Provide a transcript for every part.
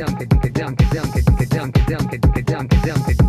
dunk it dunk it dunk it dunk it dunk it dunk it dunk it dunk it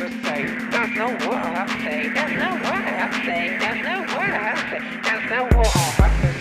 respect. There's no war, I say. There's no war, I say. There's no war, I say. There's no war, I say.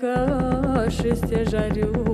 каши все жарю.